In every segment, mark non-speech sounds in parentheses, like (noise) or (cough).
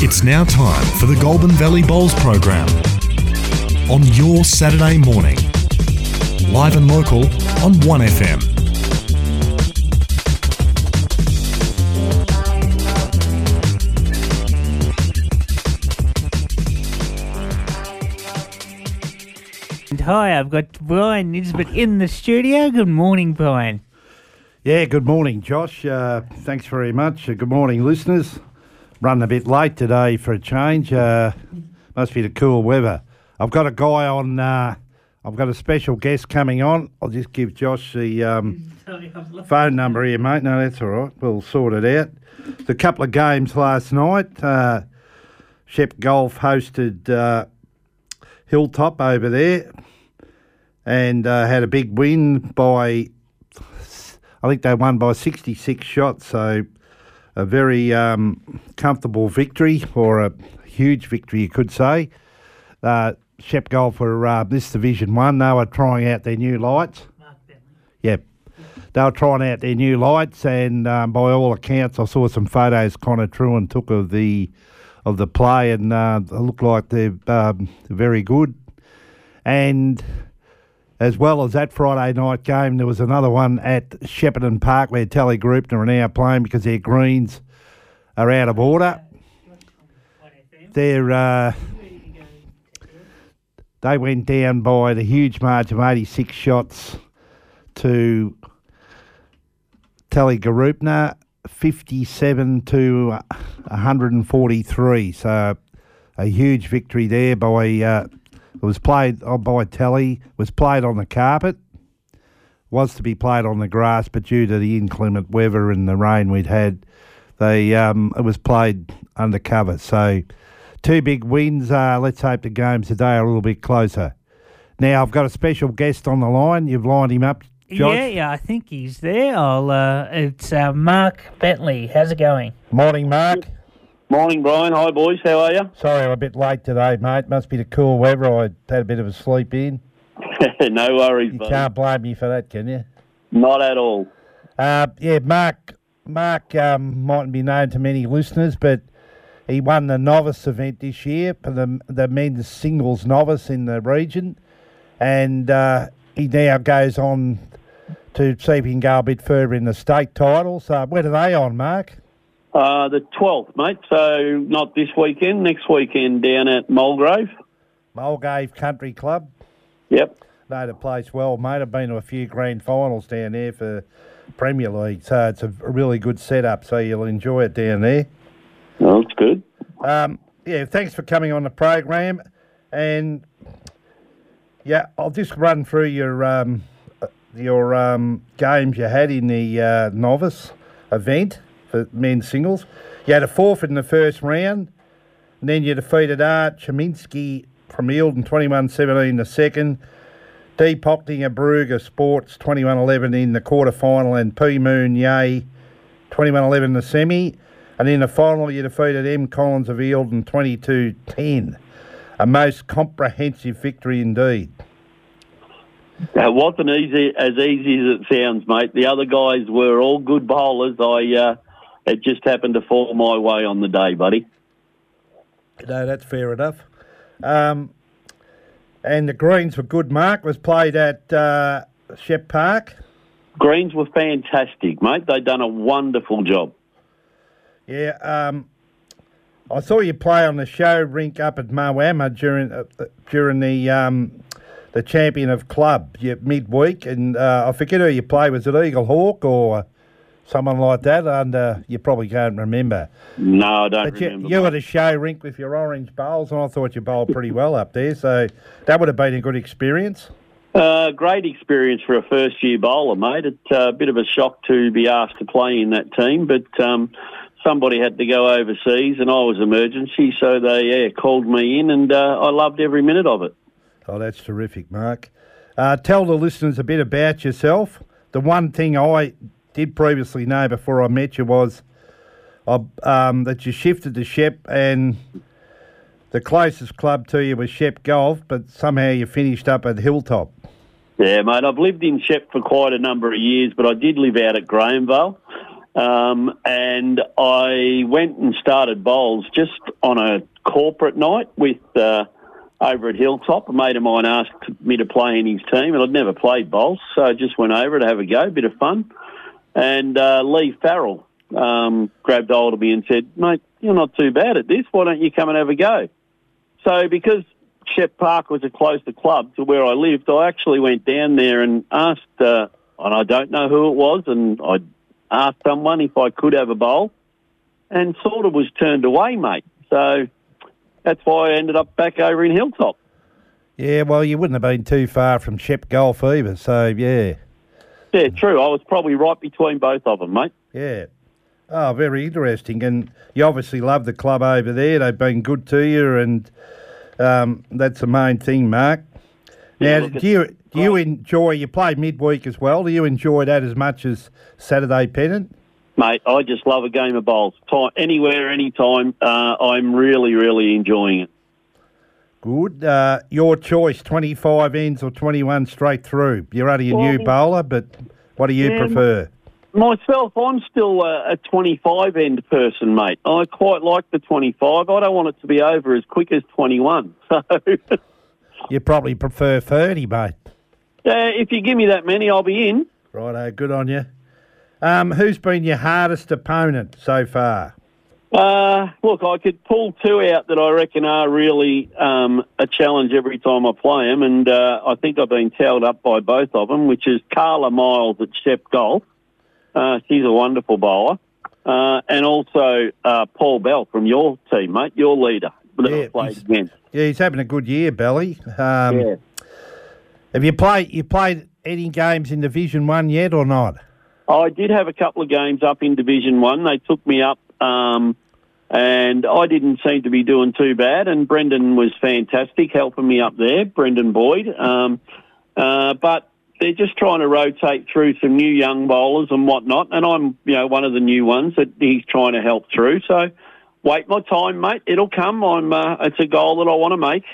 It's now time for the Goulburn Valley Bowls program on your Saturday morning. Live and local on 1FM. And Hi, I've got Brian Nisbet in the studio. Good morning, Brian. Yeah, good morning, Josh. Uh, thanks very much. Uh, good morning, listeners. Running a bit late today for a change. Uh, must be the cool weather. I've got a guy on. Uh, I've got a special guest coming on. I'll just give Josh the um, phone number here, mate. No, that's all right. We'll sort it out. The couple of games last night. Uh, Shep Golf hosted uh, Hilltop over there and uh, had a big win by I think they won by 66 shots, so a very um, comfortable victory, or a huge victory, you could say. Uh, Shep Golf were uh, this Division 1. They were trying out their new lights. Yep. They were trying out their new lights, and um, by all accounts, I saw some photos Connor Truan took of the of the play, and uh, they look like they're um, very good. And as well as that Friday night game, there was another one at Shepparton Park where Tally Group are now playing because their greens are out of order. They're, uh, they went down by the huge margin of 86 shots to Tallygaroopna, 57 to 143. So a huge victory there by uh, it was played on by Telly, was played on the carpet, was to be played on the grass, but due to the inclement weather and the rain we'd had, they um, it was played under cover. So two big wins. Uh, let's hope the games today are a little bit closer. Now I've got a special guest on the line. You've lined him up, Josh. Yeah, yeah, I think he's there. I'll. Uh, it's uh, Mark Bentley. How's it going? Morning, Mark. Morning, Brian. Hi, boys. How are you? Sorry I'm a bit late today, mate. Must be the cool weather. I had a bit of a sleep in. (laughs) no worries, You buddy. can't blame me for that, can you? Not at all. Uh, yeah, Mark. Mark um, mightn't be known to many listeners, but he won the novice event this year for the the men's singles novice in the region, and uh, he now goes on to see if he can go a bit further in the state titles. Uh, when are they on, Mark? Uh, the 12th, mate. So not this weekend, next weekend down at Mulgrave. Mulgrave Country Club. Yep. Know the place well, mate. I've been to a few grand finals down there for Premier League, so it's a really good setup. So you'll enjoy it down there. Well, that's good. Um, yeah, thanks for coming on the program, and yeah, I'll just run through your um, uh, your um, games you had in the uh, novice event for men's singles. You had a fourth in the first round, and then you defeated Art Cheminsky from Eildon 21-17 the second. Deepak Brugger Sports 21-11 in the quarter final, and P Moon Yea 21-11 in the semi. And in the final, you defeated M. Collins of Eildon 22 10. A most comprehensive victory indeed. It wasn't easy as easy as it sounds, mate. The other guys were all good bowlers. I uh, it just happened to fall my way on the day, buddy. No, that's fair enough. Um, and the greens were good. Mark was played at uh, Shep Park. Greens were fantastic, mate. They done a wonderful job. Yeah, um, I saw you play on the show rink up at Moama during uh, during the um, the champion of club midweek, and uh, I forget who you play. Was it Eaglehawk or someone like that? And uh, you probably can't remember. No, I don't But you, remember. you were at a show rink with your orange bowls, and I thought you bowled pretty well up there. So that would have been a good experience. Uh, great experience for a first year bowler, mate. It's uh, a bit of a shock to be asked to play in that team, but um, somebody had to go overseas and I was emergency, so they yeah, called me in and uh, I loved every minute of it. Oh, that's terrific, Mark. Uh, tell the listeners a bit about yourself. The one thing I did previously know before I met you was um, that you shifted to Shep and the closest club to you was Shep Golf, but somehow you finished up at Hilltop. Yeah, mate, I've lived in Shep for quite a number of years, but I did live out at Grahamvale. Um, and I went and started bowls just on a corporate night with uh, over at Hilltop. A mate of mine asked me to play in his team, and I'd never played bowls, so I just went over to have a go, a bit of fun. And uh, Lee Farrell um, grabbed hold of me and said, "Mate, you're not too bad at this. Why don't you come and have a go?" So because Shep Park was a closer club to where I lived, I actually went down there and asked, uh, and I don't know who it was, and I asked someone if I could have a bowl, and sort of was turned away, mate. So that's why I ended up back over in Hilltop. Yeah, well, you wouldn't have been too far from Shep Golf either, so yeah. Yeah, true. I was probably right between both of them, mate. Yeah. Oh, very interesting. And you obviously love the club over there. They've been good to you, and um, that's the main thing, Mark. Yeah, Now, look, do you do you enjoy? You play midweek as well. Do you enjoy that as much as Saturday pennant? Mate, I just love a game of bowls. Time, anywhere, anytime. Uh, I'm really, really enjoying it. Good. Uh, your choice: twenty-five ends or twenty-one straight through. You're only a new bowler, but what do you yeah, prefer? Myself, I'm still a, a 25 end person, mate. I quite like the 25. I don't want it to be over as quick as 21. (laughs) So, uh, You probably prefer thirty, mate. if you give me that many, I'll be in. Righto, good on you. Um, who's been your hardest opponent so far? Uh, look, I could pull two out that I reckon are really um, a challenge every time I play them, and uh, I think I've been towed up by both of them, which is Carla Miles at Shep Golf. Uh, she's a wonderful bowler. Uh, and also uh, Paul Bell from your team, mate, your leader that Yeah, I played he's- against. Yeah, he's having a good year, Belly. Um, Yeah. Have you played? You played any games in Division One yet or not? I did have a couple of games up in Division One. They took me up, um, and I didn't seem to be doing too bad. And Brendan was fantastic helping me up there, Brendan Boyd. Um, uh, but they're just trying to rotate through some new young bowlers and whatnot. And I'm, you know, one of the new ones that he's trying to help through. So wait my time, mate. It'll come. I'm. Uh, it's a goal that I want to make.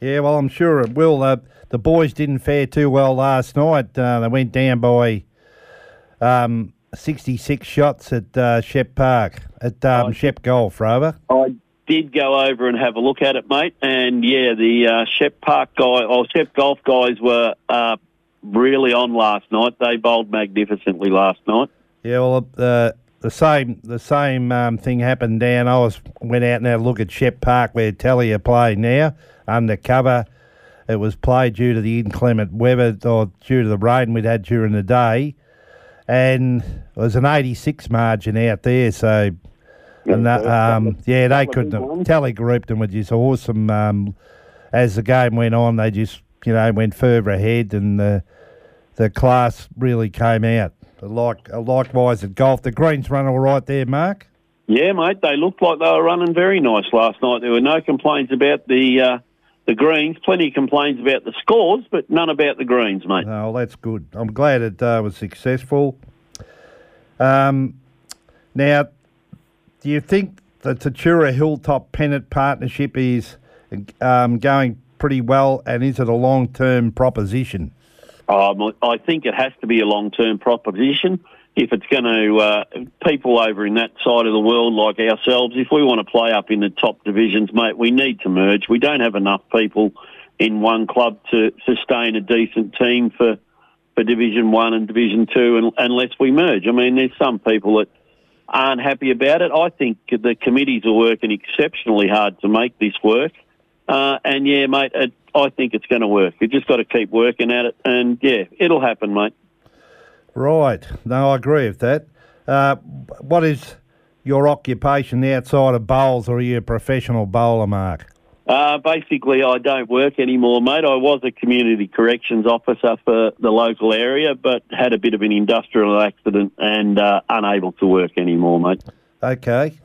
Yeah, well, I'm sure it will. Uh, the boys didn't fare too well last night. Uh, they went down by um, 66 shots at uh, Shep Park at um. Shep Golf, Rover. I did go over and have a look at it, mate. And yeah, the uh, Shep Park guy or Shep Golf guys were uh, really on last night. They bowled magnificently last night. Yeah, well, uh, the same the same um, thing happened down. I was went out and had a look at Shep Park where Talia play now undercover. It was played due to the inclement weather or due to the rain we'd had during the day, and it was an 86 margin out there. So, and that, um, yeah, they couldn't. ones. Tally grouped them with just awesome. Um, as the game went on, they just you know went further ahead, and the the class really came out. Like likewise at golf, the greens run all right there, Mark. Yeah, mate. They looked like they were running very nice last night. There were no complaints about the uh, the greens. Plenty of complaints about the scores, but none about the greens, mate. Oh, that's good. I'm glad it uh, was successful. Um, now, do you think the Tatura Hilltop Pennant partnership is um, going pretty well, and is it a long term proposition? Um, I think it has to be a long-term proposition. If it's going to, uh, people over in that side of the world like ourselves, if we want to play up in the top divisions, mate, we need to merge. We don't have enough people in one club to sustain a decent team for, for Division One and Division Two, un unless we merge. I mean, there's some people that aren't happy about it. I think the committees are working exceptionally hard to make this work. Uh, and yeah, mate, it, I think it's going to work. You've just got to keep working at it, and yeah, it'll happen, mate. Right. No, I agree with that. Uh, what is your occupation outside of bowls, or are you a professional bowler, Mark? Uh, basically, I don't work anymore, mate. I was a community corrections officer for the local area, but had a bit of an industrial accident and uh, unable to work anymore, mate. Okay.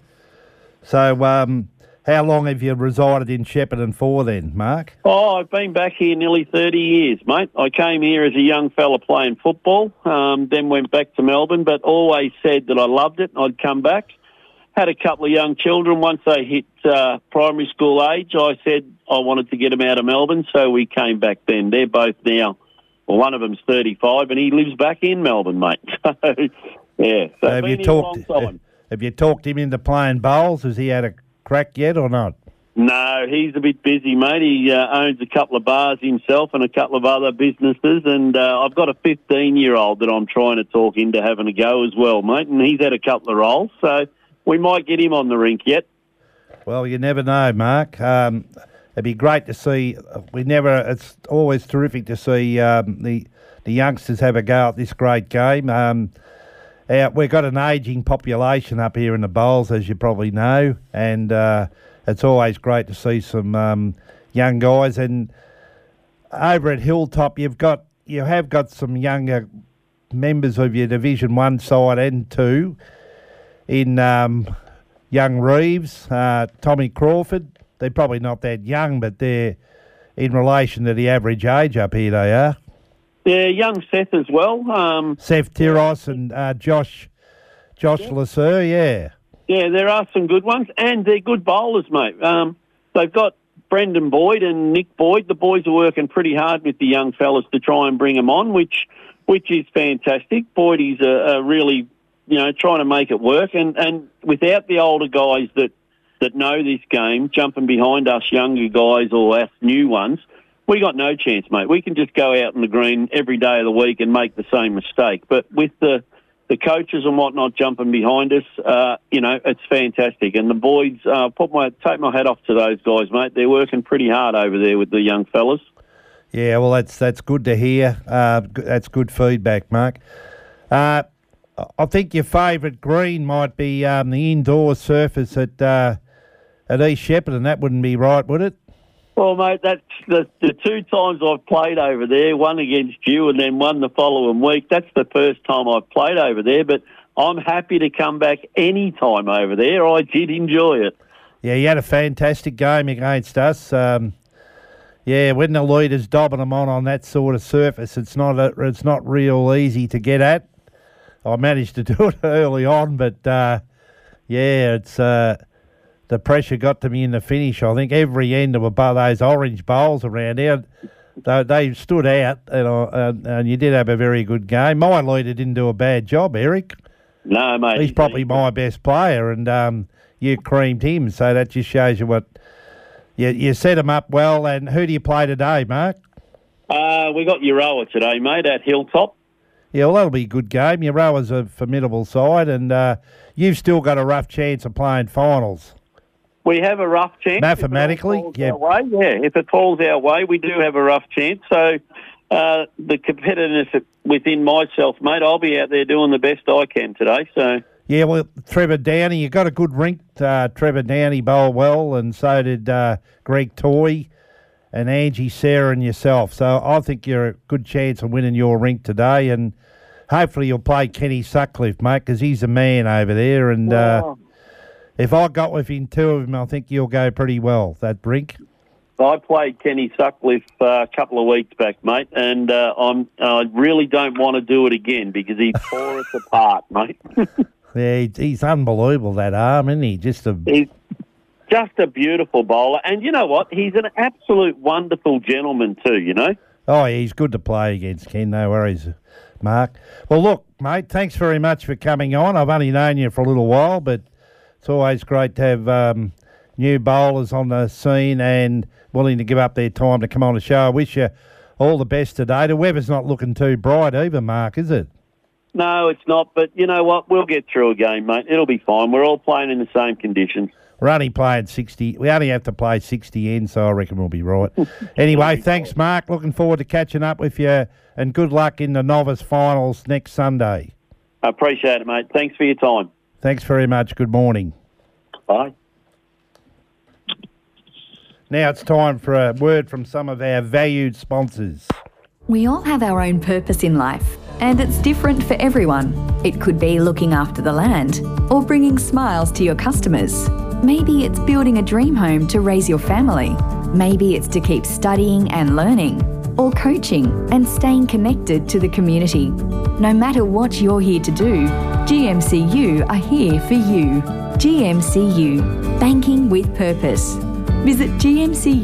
So, um, how long have you resided in Shepparton for then, Mark? Oh, I've been back here nearly 30 years, mate. I came here as a young fella playing football, um, then went back to Melbourne, but always said that I loved it and I'd come back. Had a couple of young children. Once they hit uh, primary school age, I said I wanted to get them out of Melbourne, so we came back then. They're both now, well, one of them's 35 and he lives back in Melbourne, mate. (laughs) So Yeah. So have you talked? (laughs) Have you talked him into playing bowls? Has he had a crack yet or not? No, he's a bit busy, mate. He uh, owns a couple of bars himself and a couple of other businesses, and uh, I've got a 15-year-old that I'm trying to talk into having a go as well, mate. And he's had a couple of rolls, so we might get him on the rink yet. Well, you never know, Mark. Um, it'd be great to see. We never. It's always terrific to see um, the the youngsters have a go at this great game. Um, our, we've got an ageing population up here in the bowls, as you probably know, and uh, it's always great to see some um, young guys. And over at Hilltop, you've got you have got some younger members of your Division One side and two in um, young Reeves, uh, Tommy Crawford. They're probably not that young, but they're in relation to the average age up here. They are. Yeah, young Seth as well. Um, Seth Tiros and uh, Josh Josh Lasser, yeah. yeah, there are some good ones, and they're good bowlers, mate. Um, they've got Brendan Boyd and Nick Boyd. The boys are working pretty hard with the young fellas to try and bring them on, which which is fantastic. Boyd is a, a really, you know, trying to make it work, and and without the older guys that that know this game jumping behind us younger guys or us new ones, we got no chance, mate. We can just go out in the green every day of the week and make the same mistake. But with the the coaches and whatnot jumping behind us, uh, you know, it's fantastic. And the boys, uh, put my take my hat off to those guys, mate. They're working pretty hard over there with the young fellas. Yeah, well, that's that's good to hear. Uh, that's good feedback, Mark. Uh, I think your favourite green might be um, the indoor surface at uh, at East Shepparton. That wouldn't be right, would it? Well, mate, that's the, the two times I've played over there, one against you and then one the following week. That's the first time I've played over there, but I'm happy to come back any time over there. I did enjoy it. Yeah, you had a fantastic game against us. Um, yeah, when the leader's dobbing them on on that sort of surface, it's not a, it's not real easy to get at. I managed to do (laughs) it early on, but uh, yeah, it's uh, the pressure got to me in the finish. I think every end of about those orange bowls around there. they, they stood out, and, I, and, and you did have a very good game. My leader didn't do a bad job, Eric. No, mate. He's probably my best player, and um, you creamed him. So that just shows you what you you set him up well. And who do you play today, Mark? Uh, we got Euroa today, mate, at Hilltop. Yeah, well, that'll be a good game. Euroa's a formidable side, and uh, you've still got a rough chance of playing finals. We have a rough chance. Mathematically, if it all falls yeah. way, yeah. If it falls our way, we do have a rough chance. So uh, the competitiveness within myself, mate, I'll be out there doing the best I can today. So Yeah, well, Trevor Downey, you got a good rink. Uh, Trevor Downey bowled well, and so did uh, Greg Toy and Angie Sarah and yourself. So I think you're a good chance of winning your rink today, and hopefully you'll play Kenny Sutcliffe, mate, because he's a man over there. And uh, if I got within two of him, I think you'll go pretty well that brink. I played Kenny Sutcliffe uh, a couple of weeks back, mate, and uh, I'm I really don't want to do it again because he (laughs) tore us apart, mate. (laughs) Yeah, he's unbelievable that arm, isn't he? Just a He's just a beautiful bowler, and you know what? He's an absolute wonderful gentleman too. You know. Oh, he's good to play against, Ken. No worries, Mark. Well, look, mate, thanks very much for coming on. I've only known you for a little while, but it's always great to have um, new bowlers on the scene and willing to give up their time to come on the show. I wish you all the best today. The weather's not looking too bright either, Mark, is it? No, it's not. But you know what? We'll get through a game, mate. It'll be fine. We're all playing in the same conditions. We're only playing 60. We only have to play 60 in, so I reckon we'll be right. (laughs) anyway, thanks, Mark. Looking forward to catching up with you, and good luck in the novice finals next Sunday. I appreciate it, mate. Thanks for your time. Thanks very much. Good morning. Bye. Now it's time for a word from some of our valued sponsors. We all have our own purpose in life, and it's different for everyone. It could be looking after the land or bringing smiles to your customers. Maybe it's building a dream home to raise your family. Maybe it's to keep studying and learning, or coaching and staying connected to the community. No matter what you're here to do, GMCU are here for you. GMCU, banking with purpose. Visit gmcu.com.au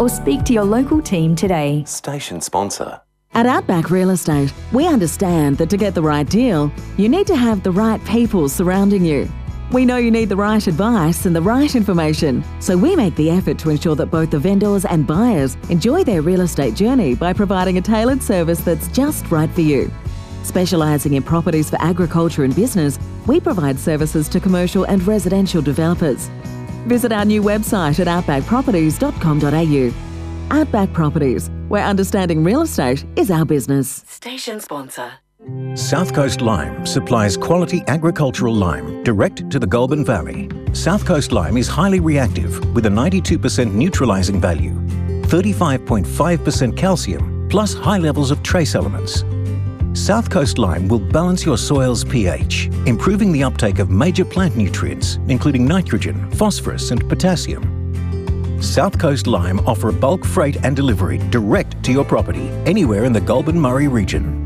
or speak to your local team today. Station sponsor. At Outback Real Estate, we understand that to get the right deal, you need to have the right people surrounding you. We know you need the right advice and the right information, so we make the effort to ensure that both the vendors and buyers enjoy their real estate journey by providing a tailored service that's just right for you. Specialising in properties for agriculture and business, we provide services to commercial and residential developers. Visit our new website at outbackproperties.com.au. Outback Properties, where understanding real estate is our business. Station sponsor. South Coast Lime supplies quality agricultural lime direct to the Goulburn Valley. South Coast Lime is highly reactive with a 92% neutralising value, 35.5% calcium, plus high levels of trace elements. South Coast Lime will balance your soil's pH, improving the uptake of major plant nutrients, including nitrogen, phosphorus, and potassium. South Coast Lime offer bulk freight and delivery direct to your property anywhere in the Goulburn Murray region.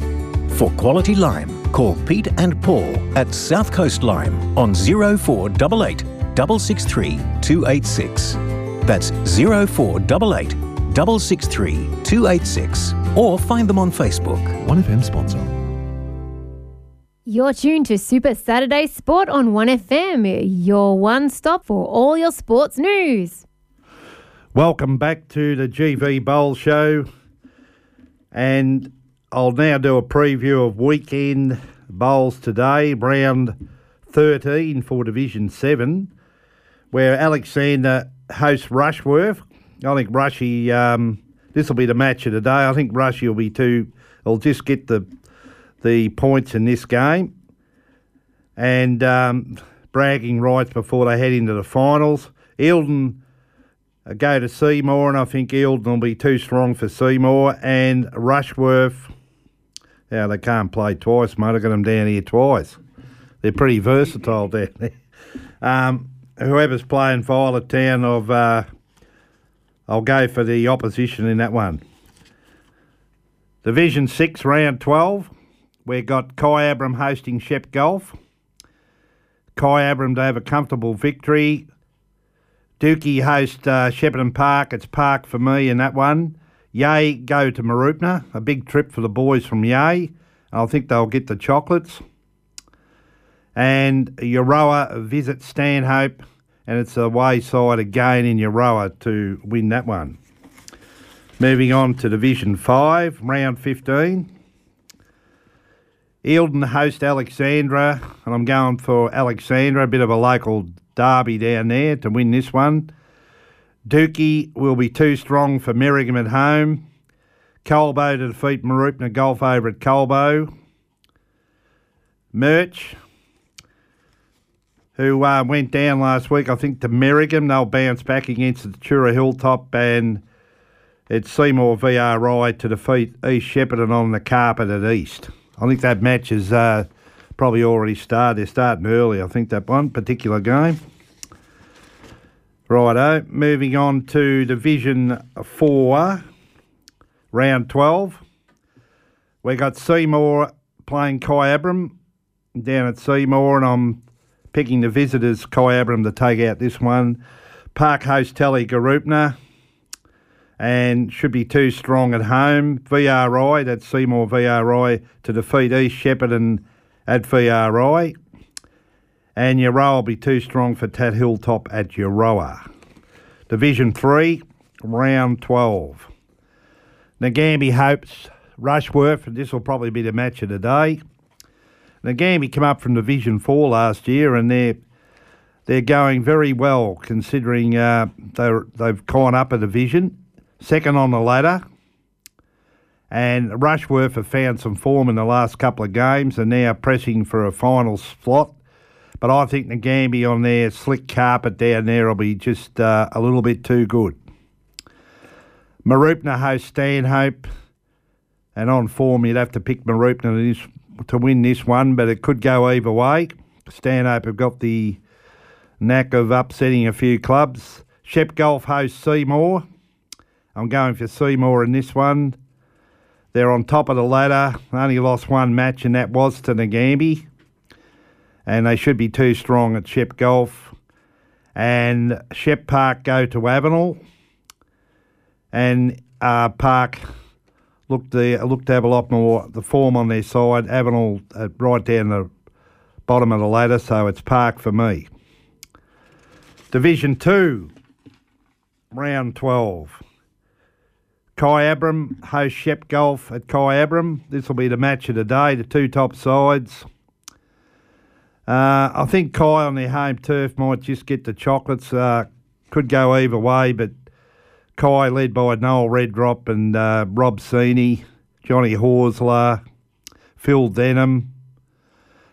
For quality lime, call Pete and Paul at South Coast Lime on 0488 663 286. That's 0488 663 286 or find them on Facebook. 1FM sponsor. You're tuned to Super Saturday Sport on 1FM, your one stop for all your sports news. Welcome back to the GV Bowl Show. And I'll now do a preview of weekend bowls today, round 13 for Division 7, where Alexander hosts Rushworth. I think Rushy, um, this will be the match of the day. I think Rushy will be too, will just get the the points in this game and um, bragging rights before they head into the finals. Eildon uh, go to Seymour, and I think Eildon will be too strong for Seymour. And Rushworth, yeah, they can't play twice, mate. I got them down here twice. They're pretty versatile down there. Um, whoever's playing Violet Town, of uh, I'll go for the opposition in that one. Division 6, round 12. We've got Kyabram hosting Shep Golf. Kyabram to have a comfortable victory. Dookie host uh, Shepparton Park. It's Park for me in that one. Yea go to Mooroopna. A big trip for the boys from Yea. I think they'll get the chocolates. And Euroa visit Stanhope, and it's a wayside again in Euroa to win that one. Moving on to Division 5, round 15. Eildon host Alexandra, and I'm going for Alexandra, a bit of a local derby down there to win this one. Dookie will be too strong for Merrigum at home. Colbo to defeat Mooroopna Golf over at Colbo. Merch, who uh, went down last week, I think, to Merrigum. They'll bounce back against Tatura Hilltop and it's Seymour VRI to defeat East Shepparton on the carpet at East. I think that match is uh, probably already started. They're starting early, I think, that one particular game. Righto, moving on to Division 4, round 12. We got Seymour playing Kyabram down at Seymour, and I'm picking the visitors, Kyabram, to take out this one. Park host Tallygaroopna, and should be too strong at home. VRI, that's Seymour VRI, to defeat East Shepparton at VRI. And Euroa will be too strong for Tat Hilltop at Euroa. Division 3, round 12. Nagambie hopes Rushworth, and this will probably be the match of the day. Nagambie come up from Division 4 last year and they're they're going very well considering uh, they've gone up a division, second on the ladder. And Rushworth have found some form in the last couple of games and now pressing for a final slot. But I think Nagambie on their slick carpet down there will be just uh, a little bit too good. Mooroopna hosts Stanhope, and on form you'd have to pick to, to win this one, but it could go either way. Stanhope have got the knack of upsetting a few clubs. Shep Golf hosts Seymour. I'm going for Seymour in this one. They're on top of the ladder. Only lost one match, and that was to Nagambie. And they should be too strong at Shep Golf. And Shep Park go to Avenel. And uh, Park looked the looked to have a lot more the form on their side. Avenel uh, right down the bottom of the ladder, so it's Park for me. Division two, round twelve. Kyabram hosts Shep Golf at Kyabram. This will be the match of the day. The two top sides. Uh, I think Kai on their home turf might just get the chocolates. Uh, could go either way, but Kai led by Noel Redrop and uh, Rob Seeney, Johnny Horsler, Phil Denham.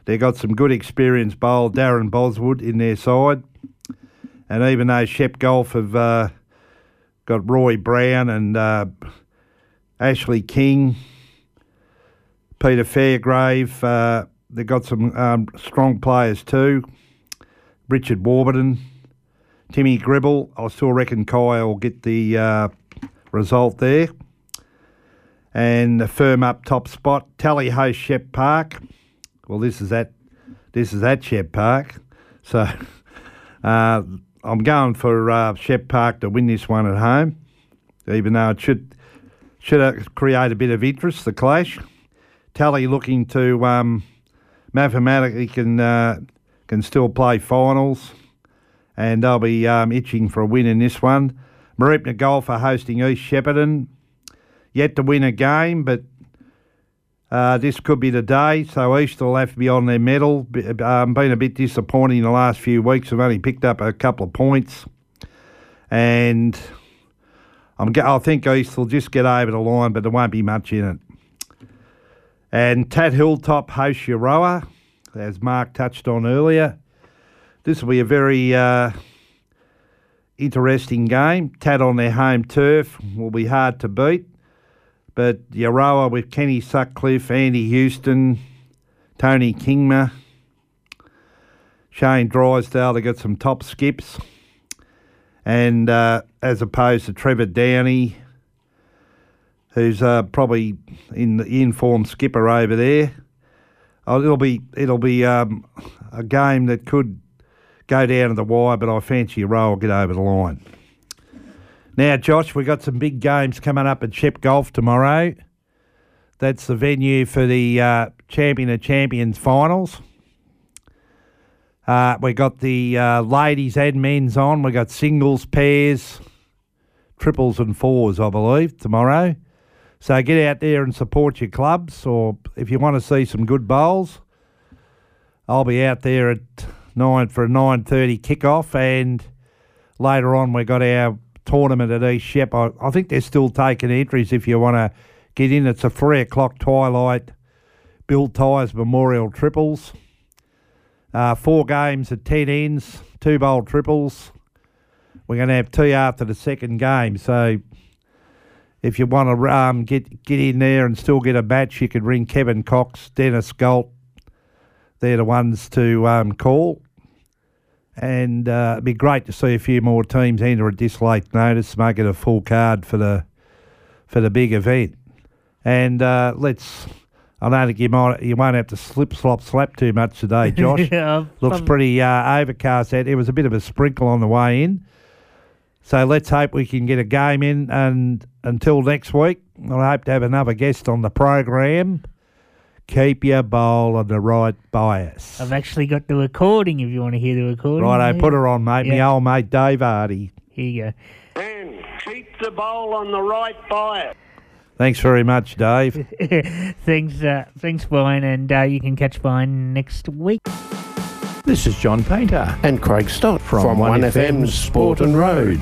They've got some good experience bowl, Darren Boswood in their side. And even though Shep Golf have uh, got Roy Brown and uh, Ashley King, Peter Fairgrave, uh, they've got some um, strong players too. Richard Warburton, Timmy Gribble. I still reckon Kai will get the uh, result there. And the firm up top spot, Tally host Shep Park. Well, this is at this is at Shep Park, so (laughs) uh, I'm going for uh, Shep Park to win this one at home, even though it should should create a bit of interest. The clash, Tally looking to um, mathematically can uh, can still play finals, and they'll be um, itching for a win in this one. Mooroopna Golf are hosting East Shepparton, yet to win a game, but uh, this could be the day, so East will have to be on their medal. B- Um, been a bit disappointing in the last few weeks. They've only picked up a couple of points, and I'm, I think East will just get over the line, but there won't be much in it. And Tat Hilltop hosts Euroa, as Mark touched on earlier. This will be a very uh, interesting game. Tat on their home turf will be hard to beat. But Euroa with Kenny Sutcliffe, Andy Houston, Tony Kingma, Shane Drysdale, they got some top skips. And uh, as opposed to Trevor Downey, who's uh, probably in the informed skipper over there. Oh, it'll be it'll be um, a game that could go down to the wire, but I fancy Euroa will get over the line. Now, Josh, we've got some big games coming up at Shep Golf tomorrow. That's the venue for the uh, Champion of Champions finals. Uh, we got the uh, ladies and men's on. We got singles, pairs, triples, and fours, I believe, tomorrow. So get out there and support your clubs, or if you want to see some good bowls, I'll be out there at nine for a nine thirty kickoff, and later on we got our tournament at East Shep. I, I think they're still taking entries if you want to get in. It's a three o'clock twilight. Bill Tyres Memorial Triples. Uh, four games at 10 ends, two bowl triples. We're going to have tea after the second game. So if you want to um, get get in there and still get a match, you could ring Kevin Cox, Dennis Galt. They're the ones to um, call. And uh, it'd be great to see a few more teams enter at this late notice, make it a full card for the for the big event. And uh, let's. I don't think you might you won't have to slip slop slap too much today, (laughs) Josh. Yeah, Looks um, pretty uh, overcast out. There was a bit of a sprinkle on the way in. So let's hope we can get a game in. And until next week, I hope to have another guest on the program. Keep your bowl on the right bias. I've actually got the recording if you want to hear the recording. Righto, put her on, mate. My Yeah. old mate Dave Hardy. Here you go. And keep the bowl on the right bias. Thanks very much, Dave. (laughs) thanks, uh, thanks, Brian, and uh, you can catch Brian next week. This is John Painter. And Craig Stott From 1FM's Sport and Road.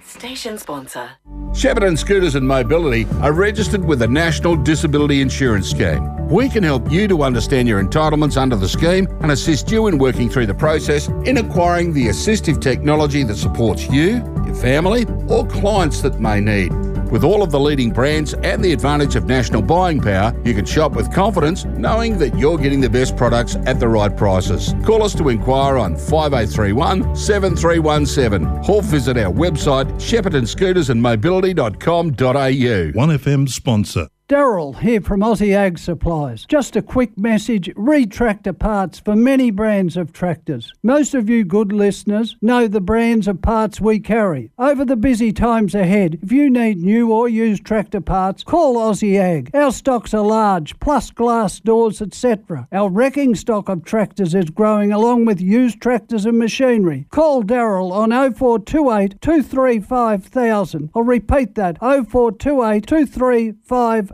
Station sponsor. Shepparton Scooters and Mobility are registered with the National Disability Insurance Scheme. We can help you to understand your entitlements under the scheme and assist you in working through the process in acquiring the assistive technology that supports you, your family, or clients that may need. With all of the leading brands and the advantage of national buying power, you can shop with confidence knowing that you're getting the best products at the right prices. Call us to inquire on 5831 7317 or visit our website sheppartonscootersandmobility.com.au. 1FM sponsor. Daryl here from Aussie Ag Supplies. Just a quick message read tractor parts for many brands of tractors. Most of you good listeners know the brands of parts we carry. Over the busy times ahead, if you need new or used tractor parts, call Aussie Ag. Our stocks are large, plus glass doors, etc. Our wrecking stock of tractors is growing along with used tractors and machinery. Call Daryl on 0428 235 1000. I'll repeat that 0428 235